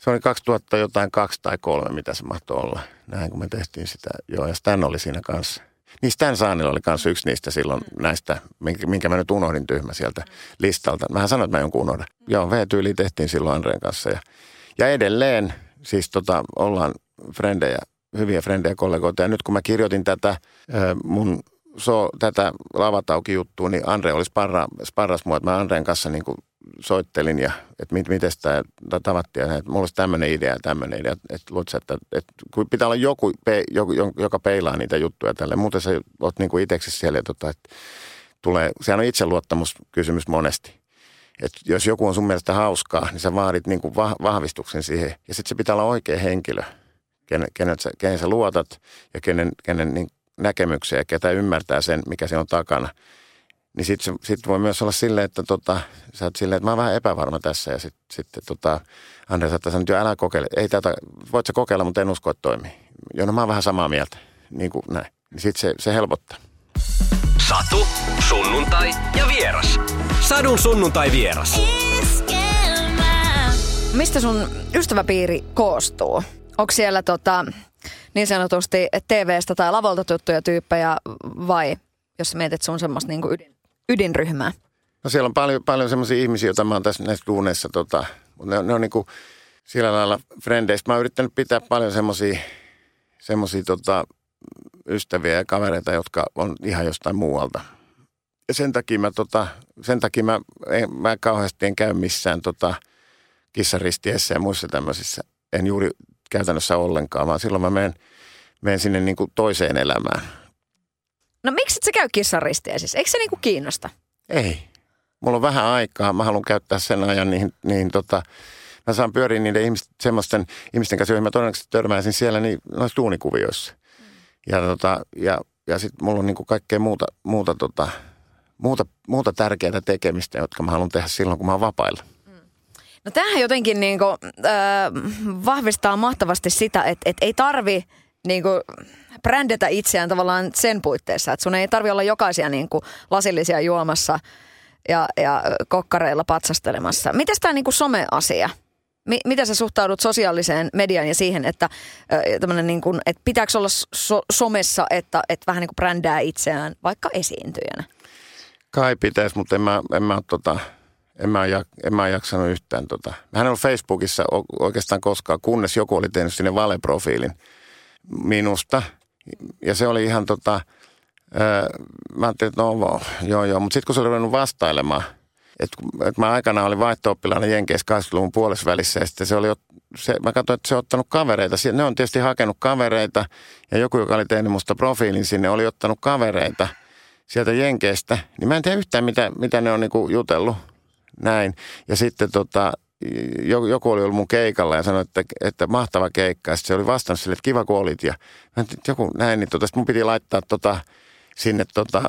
se oli 2000 jotain kaksi tai kolme, mitä se mahtoi olla. Näin kun me tehtiin sitä. Joo, ja Stan oli siinä kanssa. Niin Stan Saanilla oli kanssa yksi niistä silloin näistä, minkä, mä nyt unohdin tyhmä sieltä listalta. Mähän sanoin, että mä jonkun unohda. Joo, V-tyyli tehtiin silloin Andreen kanssa. Ja, ja edelleen siis tota, ollaan frendejä, hyviä frendejä kollegoita. Ja nyt kun mä kirjoitin tätä mun so, tätä lavatauki-juttua, niin Andre oli sparra, sparras mua, että mä Andreen kanssa niin kuin soittelin ja että mit, miten sitä tavattiin. Ja että mulla olisi tämmöinen idea ja tämmöinen idea. Että, luotsa, että, että kun pitää olla joku, joku, joka peilaa niitä juttuja tälle. Muuten sä oot niin kuin itseksi siellä, ja tota, että tulee, sehän on itseluottamuskysymys monesti. Että jos joku on sun mielestä hauskaa, niin sä vaadit niin kuin vahvistuksen siihen. Ja sitten se pitää olla oikea henkilö, kenen, kenen, sä, kenen sä luotat ja kenen, kenen niin näkemyksiä ja ketä ymmärtää sen, mikä se on takana. Niin sitten sit voi myös olla silleen, että tota, sä oot silleen, että mä oon vähän epävarma tässä. Ja sitten sit, tota, Andre saattaa sanoa, että jo älä kokeile. Ei tätä, voit sä kokeilla, mutta en usko, että toimii. Jo, no mä oon vähän samaa mieltä. Niin kuin näin. Niin sitten se, se helpottaa. Satu, sunnuntai ja vieras. Sadun sunnuntai vieras. Mistä sun ystäväpiiri koostuu? Onko siellä tota, niin sanotusti TV-stä tai lavolta tuttuja tyyppejä vai jos mietit sun semmoista niin ydin, ydinryhmää? No siellä on paljon, paljon semmoisia ihmisiä, joita mä oon tässä näissä duuneissa, tota, mutta ne, ne on niin kuin sillä lailla frendeistä. Mä oon yrittänyt pitää paljon semmoisia semmosia, tota, ystäviä ja kavereita, jotka on ihan jostain muualta. Ja sen takia mä, tota, sen takia mä, en, mä kauheasti en käy missään tota, kissaristiessä ja muissa tämmöisissä. En juuri käytännössä ollenkaan, vaan silloin mä menen, menen sinne niin kuin toiseen elämään. No miksi et sä käy kissaristiäisissä? Eikö se niin kuin kiinnosta? Ei. Mulla on vähän aikaa. Mä haluan käyttää sen ajan niihin, niihin tota, mä saan pyöriä niiden ihmisten, semmoisten ihmisten kanssa, joihin mä todennäköisesti törmäisin siellä niin, noissa duunikuvioissa. Mm. Ja, tota, ja, ja sitten mulla on niin kuin kaikkea muuta, muuta, tota, muuta, muuta tärkeää tekemistä, jotka mä haluan tehdä silloin, kun mä oon vapailla. No tämähän jotenkin niin kuin, äh, vahvistaa mahtavasti sitä, että, että ei tarvi niin kuin, brändätä itseään tavallaan sen puitteissa. Että sun ei tarvi olla jokaisia niin kuin, lasillisia juomassa ja, ja kokkareilla patsastelemassa. Mites tämä niin some-asia? M- miten sä suhtaudut sosiaaliseen mediaan ja siihen, että, äh, niin kuin, että pitääkö olla so- somessa, että, että vähän niin kuin brändää itseään vaikka esiintyjänä? Kai pitäisi, mutta en mä, en mä tota, en mä, en mä jaksanut yhtään. Tota. Mä en ollut Facebookissa oikeastaan koskaan, kunnes joku oli tehnyt sinne valeprofiilin minusta. Ja se oli ihan tota, ää, mä ajattelin, että no joo joo, mutta sitten kun se oli ruvennut vastailemaan, että et mä aikana olin vaihto-oppilaana Jenkeissä 80-luvun puolessa ja sitten se oli, se, mä katsoin, että se on ottanut kavereita. Ne on tietysti hakenut kavereita ja joku, joka oli tehnyt musta profiilin sinne, oli ottanut kavereita sieltä Jenkeistä. Niin mä en tiedä yhtään, mitä, mitä ne on niinku jutellut näin. Ja sitten tota, joku oli ollut mun keikalla ja sanoi, että, että mahtava keikka. Ja se oli vastannut sille, että kiva kun olit. Ja joku näin, niin tota, mun piti laittaa tota, sinne tota,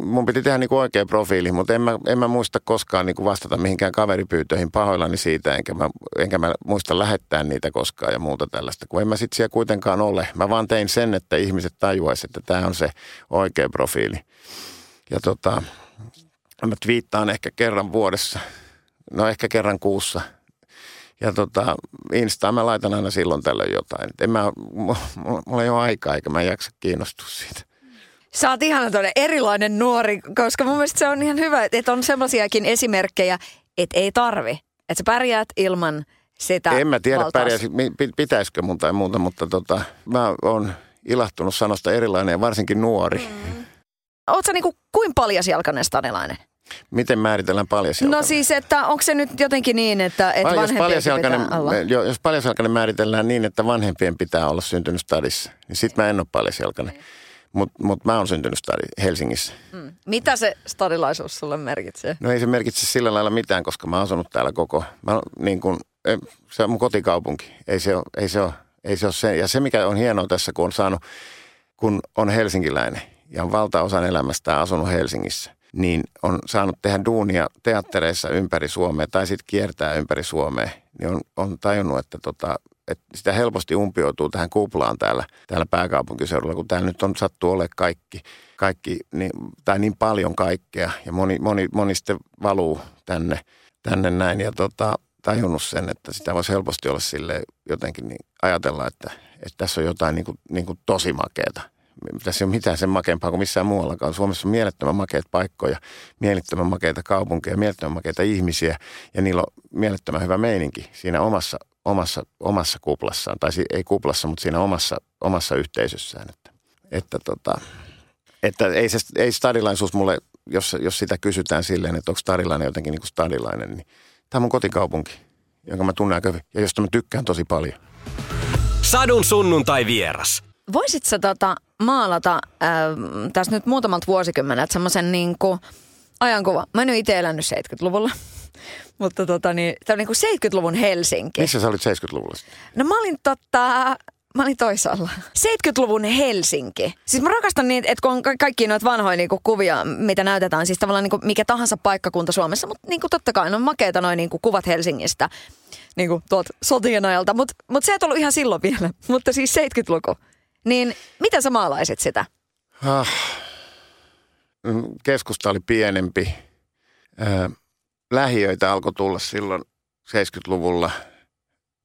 mun piti tehdä niinku oikea profiili, mutta en mä, en mä muista koskaan niinku vastata mihinkään kaveripyytöihin pahoillani siitä, enkä mä, enkä mä muista lähettää niitä koskaan ja muuta tällaista, kun en mä sitten siellä kuitenkaan ole. Mä vaan tein sen, että ihmiset tajuaisivat, että tämä on se oikea profiili. Ja tota, mä twiittaan ehkä kerran vuodessa, no ehkä kerran kuussa. Ja tota, Instaan mä laitan aina silloin tällöin jotain. Et en mä, mulla ei ole aikaa eikä mä jaksa kiinnostua siitä. Sä oot ihan erilainen nuori, koska mun mielestä se on ihan hyvä, että on semmoisiakin esimerkkejä, että ei tarvi. Että sä pärjäät ilman sitä En mä tiedä, pärjäisi, pitäisikö mun tai muuta, mutta tota, mä oon ilahtunut sanosta erilainen ja varsinkin nuori. Mm. Oot sä niinku kuin paljasjalkainen stanilainen? Miten määritellään paljasjalkainen? No siis, että onko se nyt jotenkin niin, että, että jos paljasjalkainen, pitää olla? Jos paljasjalkainen määritellään niin, että vanhempien pitää olla syntynyt stadissa, niin sit mä en ole paljasjalkainen. Mutta mut mä oon syntynyt stadi Helsingissä. Mm. Mitä se stadilaisuus sulle merkitsee? No ei se merkitse sillä lailla mitään, koska mä oon asunut täällä koko, mä, niin kun, se on mun kotikaupunki. Ei se ole, ei se ole, ei se, ole se. Ja se mikä on hienoa tässä, kun on saanut, kun on helsinkiläinen ja on valtaosan elämästä asunut Helsingissä, niin on saanut tehdä duunia teattereissa ympäri Suomea tai sitten kiertää ympäri Suomea, niin on, on tajunnut, että tota, että sitä helposti umpioituu tähän kuplaan täällä, täällä pääkaupunkiseudulla, kun täällä nyt on sattu ole kaikki, kaikki niin, tai niin paljon kaikkea ja moni, moni, moni sitten valuu tänne, tänne näin ja tota, tajunnut sen, että sitä voisi helposti olla sille jotenkin niin ajatella, että, että tässä on jotain niin kuin, niin kuin tosi makeata tässä ei ole mitään sen makeampaa kuin missään muuallakaan. Suomessa on mielettömän makeita paikkoja, mielettömän makeita kaupunkeja, mielettömän makeita ihmisiä ja niillä on mielettömän hyvä meininki siinä omassa, omassa, omassa kuplassaan. Tai ei kuplassa, mutta siinä omassa, omassa yhteisössään. Että, että, tota, että ei, se, ei stadilaisuus mulle, jos, jos sitä kysytään silleen, että onko stadilainen jotenkin niin kuin stadilainen, niin tämä on mun kotikaupunki, jonka mä tunnen aika hyvin ja josta mä tykkään tosi paljon. Sadun sunnuntai vieras. Voisit sä tota, maalata äh, tässä nyt muutamalta vuosikymmenet semmoisen niin kuin ajankuva. Mä en ole itse elänyt 70-luvulla. Mutta tota, niin, tämä on niin kuin 70-luvun Helsinki. Missä sä olit 70-luvulla? No mä olin tota, Mä olin toisaalla. 70-luvun Helsinki. Siis mä rakastan niitä, että kun on kaikki noita vanhoja niinku kuvia, mitä näytetään, siis tavallaan niinku mikä tahansa paikkakunta Suomessa, mutta niinku totta kai on makeita noin niinku kuvat Helsingistä niinku tuot sotien ajalta, mutta mut se ei ollut ihan silloin vielä, mutta siis 70-luku. Niin miten sä maalaisit sitä? Ah, keskusta oli pienempi. Lähiöitä alkoi tulla silloin 70-luvulla.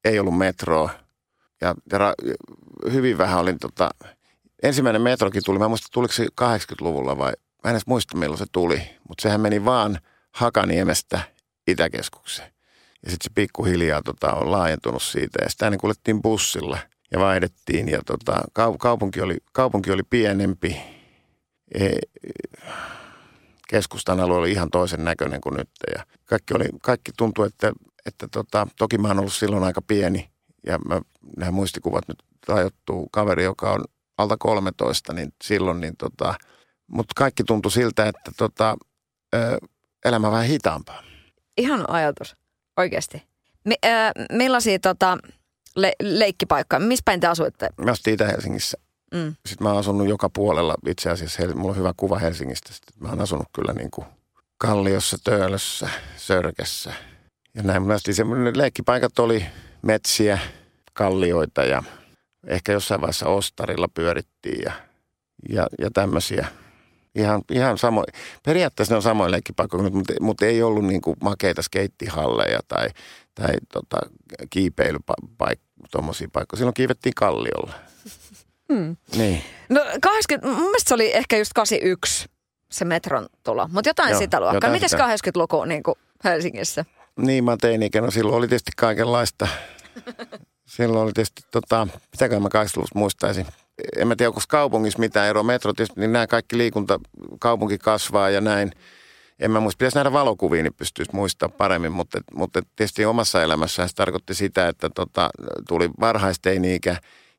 Ei ollut metroa. Ja, ja hyvin vähän olin tota, ensimmäinen metrokin tuli, mä muistan, tuliko se 80-luvulla vai, mä en edes muista milloin se tuli, mutta sehän meni vaan Hakaniemestä Itäkeskukseen. Ja sitten se pikkuhiljaa tota, on laajentunut siitä ja sitä niin kuljettiin bussilla – ja vaihdettiin ja tota, kaupunki, oli, kaupunki oli pienempi. E, keskustan alue oli ihan toisen näköinen kuin nyt ja kaikki, oli, kaikki tuntui, että, että tota, toki mä oon ollut silloin aika pieni ja mä, nämä muistikuvat nyt rajoittuu kaveri, joka on alta 13, niin silloin, niin tota, mutta kaikki tuntui siltä, että tota, ö, elämä vähän hitaampaa. Ihan ajatus, oikeasti. Me, äh, millaisia tota, le- leikkipaikka. Missä päin te asuitte? Mä asuin Itä-Helsingissä. Mm. Sitten mä oon asunut joka puolella itse asiassa. Mulla on hyvä kuva Helsingistä. Sitten mä oon asunut kyllä niin kuin Kalliossa, Töölössä, Sörkessä. Ja näin. Mä semmoinen leikkipaikat oli metsiä, kallioita ja ehkä jossain vaiheessa Ostarilla pyörittiin ja, ja, ja tämmöisiä. Ihan, ihan samo, periaatteessa ne on samoja leikkipaikkoja, mutta, mutta ei ollut niin kuin makeita skeittihalleja tai tai tota, kiipeilypaikkoja, tuommoisia paikkoja. Silloin kiivettiin kalliolla. Hmm. Niin. No 80, mun mielestä se oli ehkä just 81 se metron tulo, mutta jotain Joo, sitä luokkaa. Jotain Mites 80-luku niin kuin Helsingissä? Niin, mä tein ikään. Silloin oli tietysti kaikenlaista. Silloin oli tietysti, tota, mitäkö mä 80-luvusta muistaisin. En mä tiedä, onko kaupungissa mitään eroa. Metro tietysti, niin nämä kaikki liikunta, kaupunki kasvaa ja näin en mä muista, pitäisi nähdä valokuvia, niin pystyisi muistaa paremmin, mutta, mutta tietysti omassa elämässään se tarkoitti sitä, että tota, tuli varhaisteini-ikä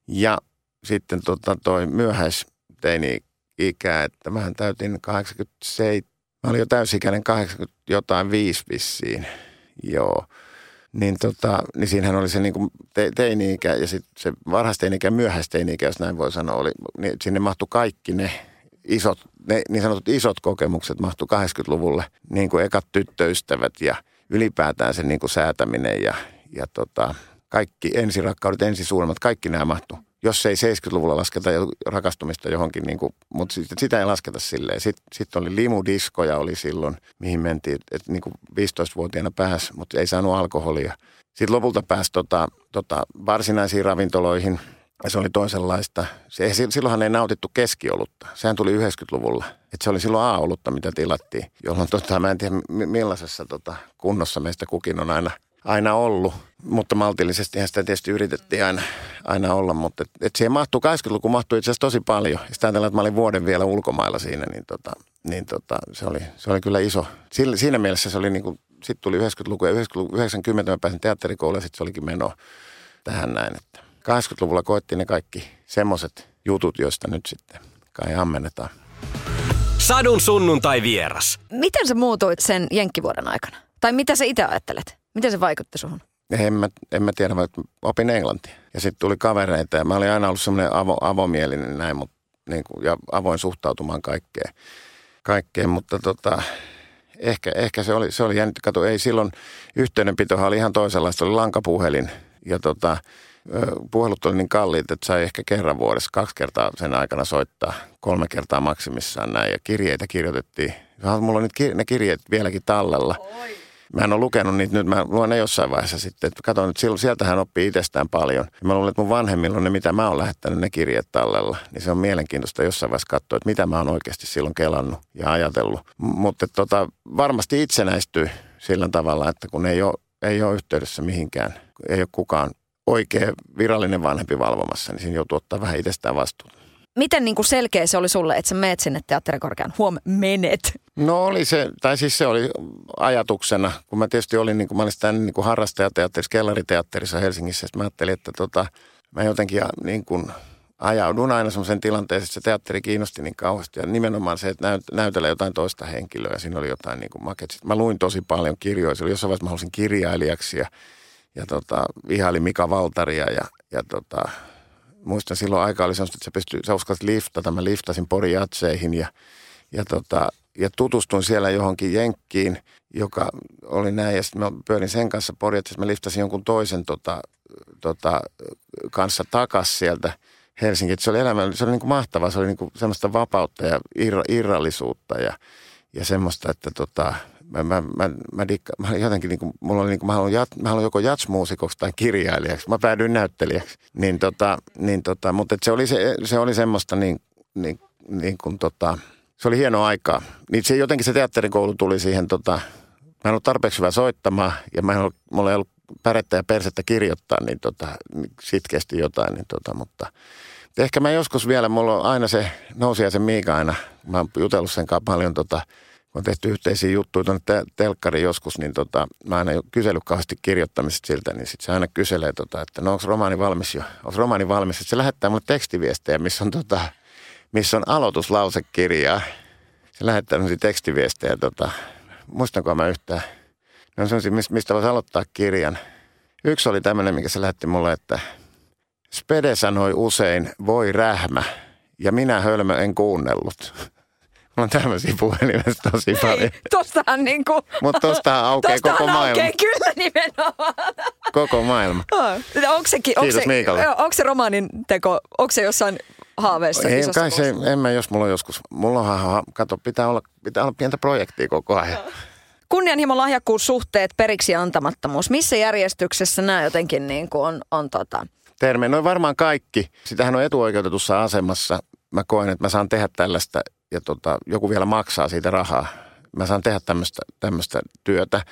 ja sitten tota, toi myöhäisteini-ikä, että mähän täytin 87, mä olin jo täysikäinen 80 jotain viisi vissiin, joo. Niin, tota, niin siinähän oli se niin kuin te, teini-ikä ja sitten se varhaisteini-ikä ja myöhäisteini-ikä, jos näin voi sanoa, oli, niin sinne mahtui kaikki ne isot, ne niin sanotut isot kokemukset mahtu 80-luvulle, niin kuin ekat tyttöystävät ja ylipäätään se niin kuin säätäminen ja, ja tota, kaikki ensirakkaudet, ensisuunnitelmat, kaikki nämä mahtu. Jos ei 70-luvulla lasketa rakastumista johonkin, niin kuin, mutta sitä ei lasketa silleen. Sitten sit oli limudiskoja oli silloin, mihin mentiin, että niin kuin 15-vuotiaana pääsi, mutta ei saanut alkoholia. Sitten lopulta pääsi tota, tota, varsinaisiin ravintoloihin – se oli toisenlaista. Se, silloinhan ei nautittu keskiolutta. Sehän tuli 90-luvulla. Et se oli silloin A-olutta, mitä tilattiin. Jolloin tota, mä en tiedä millaisessa tota, kunnossa meistä kukin on aina, aina ollut. Mutta maltillisesti sitä tietysti yritettiin aina, aina olla. Mutta et, et siihen mahtuu, 80-luku mahtui itse asiassa tosi paljon. Ja sitä ajatellaan, että mä olin vuoden vielä ulkomailla siinä, niin, tota, niin tota, se, oli, se oli kyllä iso. Siinä, siinä mielessä se oli niin kuin, sitten tuli 90-luku ja 90 mä pääsin teatterikouluun ja sitten se olikin meno tähän näin, että 80-luvulla koettiin ne kaikki semmoiset jutut, joista nyt sitten kai ammennetaan. Sadun sunnuntai vieras. Miten sä muutuit sen jenkkivuoden aikana? Tai mitä sä itse ajattelet? Miten se vaikutti suhun? En mä, en mä tiedä, mutta opin englantia. Ja sitten tuli kavereita ja mä olin aina ollut semmoinen avo, avomielinen näin, mutta, niin kuin, ja avoin suhtautumaan kaikkeen. kaikkeen mutta tota, ehkä, ehkä se oli, se oli jännittävä. Kato, ei silloin yhteydenpitohan oli ihan toisenlaista. Oli lankapuhelin ja tota, puhelut oli niin kalliit, että sai ehkä kerran vuodessa, kaksi kertaa sen aikana soittaa, kolme kertaa maksimissaan näin. Ja kirjeitä kirjoitettiin. Mulla on nyt ne kirjeet vieläkin tallella. Oi. Mä en ole lukenut niitä nyt, mä luen ne jossain vaiheessa sitten. Että katson, että sieltähän oppii itsestään paljon. Ja mä luulen, että mun vanhemmilla on ne, mitä mä oon lähettänyt ne kirjeet tallella. Niin se on mielenkiintoista jossain vaiheessa katsoa, että mitä mä oon oikeasti silloin kelannut ja ajatellut. Mutta tota, varmasti itsenäistyy sillä tavalla, että kun ei ole, ei ole yhteydessä mihinkään, ei ole kukaan oikea virallinen vanhempi valvomassa, niin siinä joutuu ottaa vähän itsestään vastuuta. Miten niin kuin selkeä se oli sulle, että sä meet sinne teatterikorkean? Huom, menet. No oli se, tai siis se oli ajatuksena, kun mä tietysti olin, niin kuin mä olin sitä niin kuin harrastajateatterissa, kellariteatterissa Helsingissä, että mä ajattelin, että tota, mä jotenkin niin kuin ajaudun aina semmoisen tilanteeseen, että se teatteri kiinnosti niin kauheasti. Ja nimenomaan se, että näyt, näytellä jotain toista henkilöä. Siinä oli jotain niin kuin maketsit. Mä luin tosi paljon kirjoja. Se oli jossain vaiheessa mä halusin kirjailijaksi ja, ja tota, vihaili Mika Valtaria ja, ja tota, muistan silloin aika oli että sä, pystyi, sä uskallit liftata. Mä liftasin Pori Jatseihin ja, ja, tota, ja tutustuin siellä johonkin jenkkiin, joka oli näin. Ja sitten mä pyörin sen kanssa Pori Mä liftasin jonkun toisen tota, tota, kanssa takas sieltä Helsinki. Se oli elämä, se oli niin kuin mahtavaa. Se oli niin kuin semmoista vapautta ja irra, irrallisuutta ja, ja semmoista, että tota, mä, mä, mä, mä, dikka, mä jotenkin niin kuin, mulla oli niin kuin, mä haluan, jat, mä haluan joko jatsmuusikoksi tai kirjailijaksi. Mä päädyin näyttelijäksi. Niin tota, niin tota, mutta se oli, se, se oli semmoista niin, niin, niin kuin tota, se oli hieno aikaa. Niin se jotenkin se teatterikoulu tuli siihen tota, mä en ollut tarpeeksi hyvä soittamaan ja mä en ollut, mulla ei ollut pärettä ja persettä kirjoittaa, niin tota, sitkeästi jotain, niin tota, mutta ehkä mä joskus vielä, mulla on aina se se Miika aina, mä oon jutellut sen kanssa paljon tota, kun on tehty yhteisiä juttuja tuonne te- telkkari joskus, niin tota, mä aina kysellyt kauheasti kirjoittamisesta siltä, niin sitten se aina kyselee, tota, että no onko romaani valmis jo? Onko romaani valmis? Sitten se lähettää mulle tekstiviestejä, missä on, tota, missä on aloituslausekirjaa. Se lähettää sellaisia tekstiviestejä, tota, muistanko mä yhtään. Ne on sellaisia, mistä voisi aloittaa kirjan. Yksi oli tämmöinen, mikä se lähetti mulle, että Spede sanoi usein, voi rähmä, ja minä hölmö en kuunnellut. Mulla on tämmöisiä puhelimessa tosi paljon. tostahan niinku... Mutta tostahan aukeaa tostahan koko maailma. Aukeaa kyllä nimenomaan. Koko maailma. onko, sekin, onko, se, onko se romaanin teko, onko se jossain haaveessa? Ei, kai se, en mä, jos mulla on joskus, mulla on, kato, pitää olla, pitää olla pientä projektia koko ajan. Kunnianhimo, lahjakkuus, suhteet, periksi antamattomuus. Missä järjestyksessä nämä jotenkin niin kuin on, on tota... Terme, noin varmaan kaikki. Sitähän on etuoikeutetussa asemassa. Mä koen, että mä saan tehdä tällaista ja tota, joku vielä maksaa siitä rahaa. Mä saan tehdä tämmöistä työtä,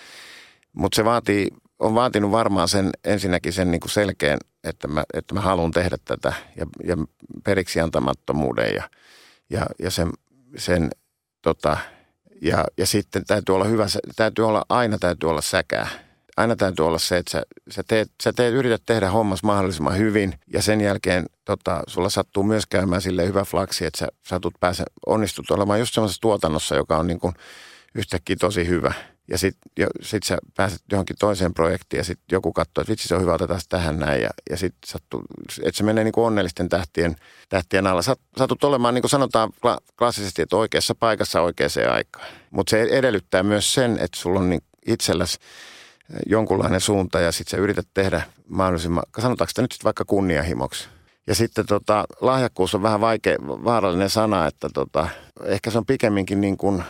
mutta se vaatii, on vaatinut varmaan sen ensinnäkin sen niin kuin selkeän, että mä, että mä haluan tehdä tätä ja, ja periksi antamattomuuden ja, ja, ja sen, sen tota, ja, ja sitten täytyy olla hyvä, täytyy olla, aina täytyy olla säkää aina täytyy olla se, että sä, sä, teet, sä teet, yrität tehdä hommas mahdollisimman hyvin ja sen jälkeen tota, sulla sattuu myös käymään sille hyvä flaksi, että sä satut pääse, onnistut olemaan just semmoisessa tuotannossa, joka on niin kuin yhtäkkiä tosi hyvä. Ja sitten sit sä pääset johonkin toiseen projektiin ja sitten joku katsoo, että vitsi se on hyvä, otetaan tähän näin. Ja, ja sitten sattuu, että se menee niin kuin onnellisten tähtien, tähtien alla. Sat, satut olemaan, niin kuin sanotaan klassisesti, että oikeassa paikassa oikeaan aikaan. Mutta se edellyttää myös sen, että sulla on niin itselläsi jonkunlainen suunta ja sitten sä yrität tehdä mahdollisimman, sanotaanko sitä nyt sitten vaikka kunnianhimoksi. Ja sitten tota, lahjakkuus on vähän vaikea, vaarallinen sana, että tota, ehkä se on pikemminkin niin kuin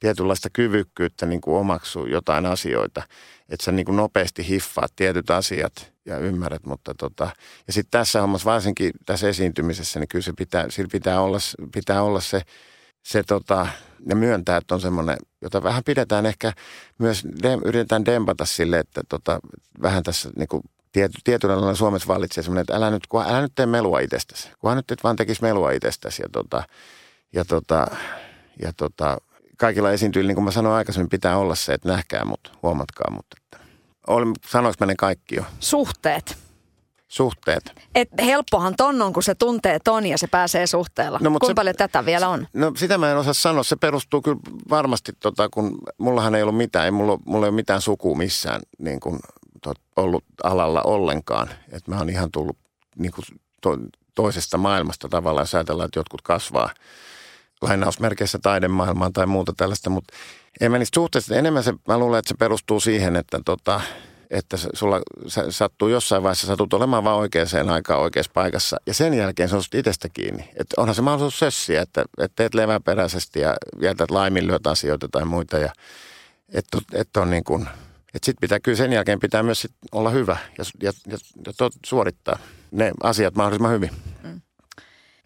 tietynlaista kyvykkyyttä niin kuin omaksua jotain asioita. Että sä niin kuin nopeasti hiffaat tietyt asiat ja ymmärrät, mutta tota, ja sitten tässä hommassa varsinkin tässä esiintymisessä, niin kyllä se pitää, sillä pitää olla, pitää olla se se tota, ne myöntää, että on semmoinen, jota vähän pidetään ehkä myös, de, yritetään dempata sille, että tota, vähän tässä niin kuin tiety, tietyllä lailla Suomessa vallitsee semmoinen, että älä nyt, kun, älä nyt tee melua itsestäsi. Kunhan nyt et vaan tekisi melua itsestäsi. Ja, tota, ja, tota, ja tota, kaikilla esiintyjillä, niin kuin mä sanoin aikaisemmin, pitää olla se, että nähkää mut, huomatkaa mut. Että, sanoinko mä ne kaikki jo? Suhteet suhteet. Et helppohan ton on, kun se tuntee ton ja se pääsee suhteella. No, Kuinka se, paljon tätä vielä on? No sitä mä en osaa sanoa. Se perustuu kyllä varmasti, tota, kun mullahan ei ollut mitään, ei mulla, mulla ei ole mitään sukua missään niin kuin, to, ollut alalla ollenkaan. Et mä oon ihan tullut niin kuin, to, toisesta maailmasta tavallaan, jos ajatellaan, että jotkut kasvaa lainausmerkeissä taidemaailmaan tai muuta tällaista, mutta en mä niistä suhteista, enemmän se, mä luulen, että se perustuu siihen, että tota, että sulla sä, sattuu jossain vaiheessa, satut olemaan vaan oikeaan aikaan oikeassa paikassa. Ja sen jälkeen se on itsestä kiinni. Että onhan se mahdollisuus sössiä, että, että teet leväperäisesti ja jätät laiminlyöt asioita tai muita. Ja että, että on niin kuin, että sit pitää kyllä sen jälkeen pitää myös sit olla hyvä ja, ja, ja, ja to, suorittaa ne asiat mahdollisimman hyvin.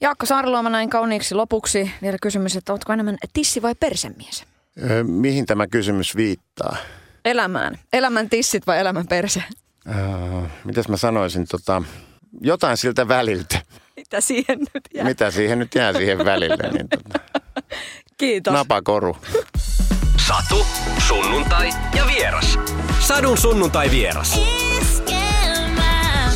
Jaakko Saariluoma näin kauniiksi lopuksi vielä kysymys, että oletko enemmän tissi vai persemies? Mihin tämä kysymys viittaa? Elämään. Elämän tissit vai elämän perse? Öö, mitäs mä sanoisin, tota, jotain siltä väliltä. Mitä siihen nyt jää? Mitä siihen nyt jää siihen välille, niin tota, Kiitos. napakoru. Satu, sunnuntai ja vieras. Sadun sunnuntai vieras. Iskelmää.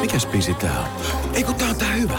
Mikäs biisi tää on? Ei kun tää on tää hyvä.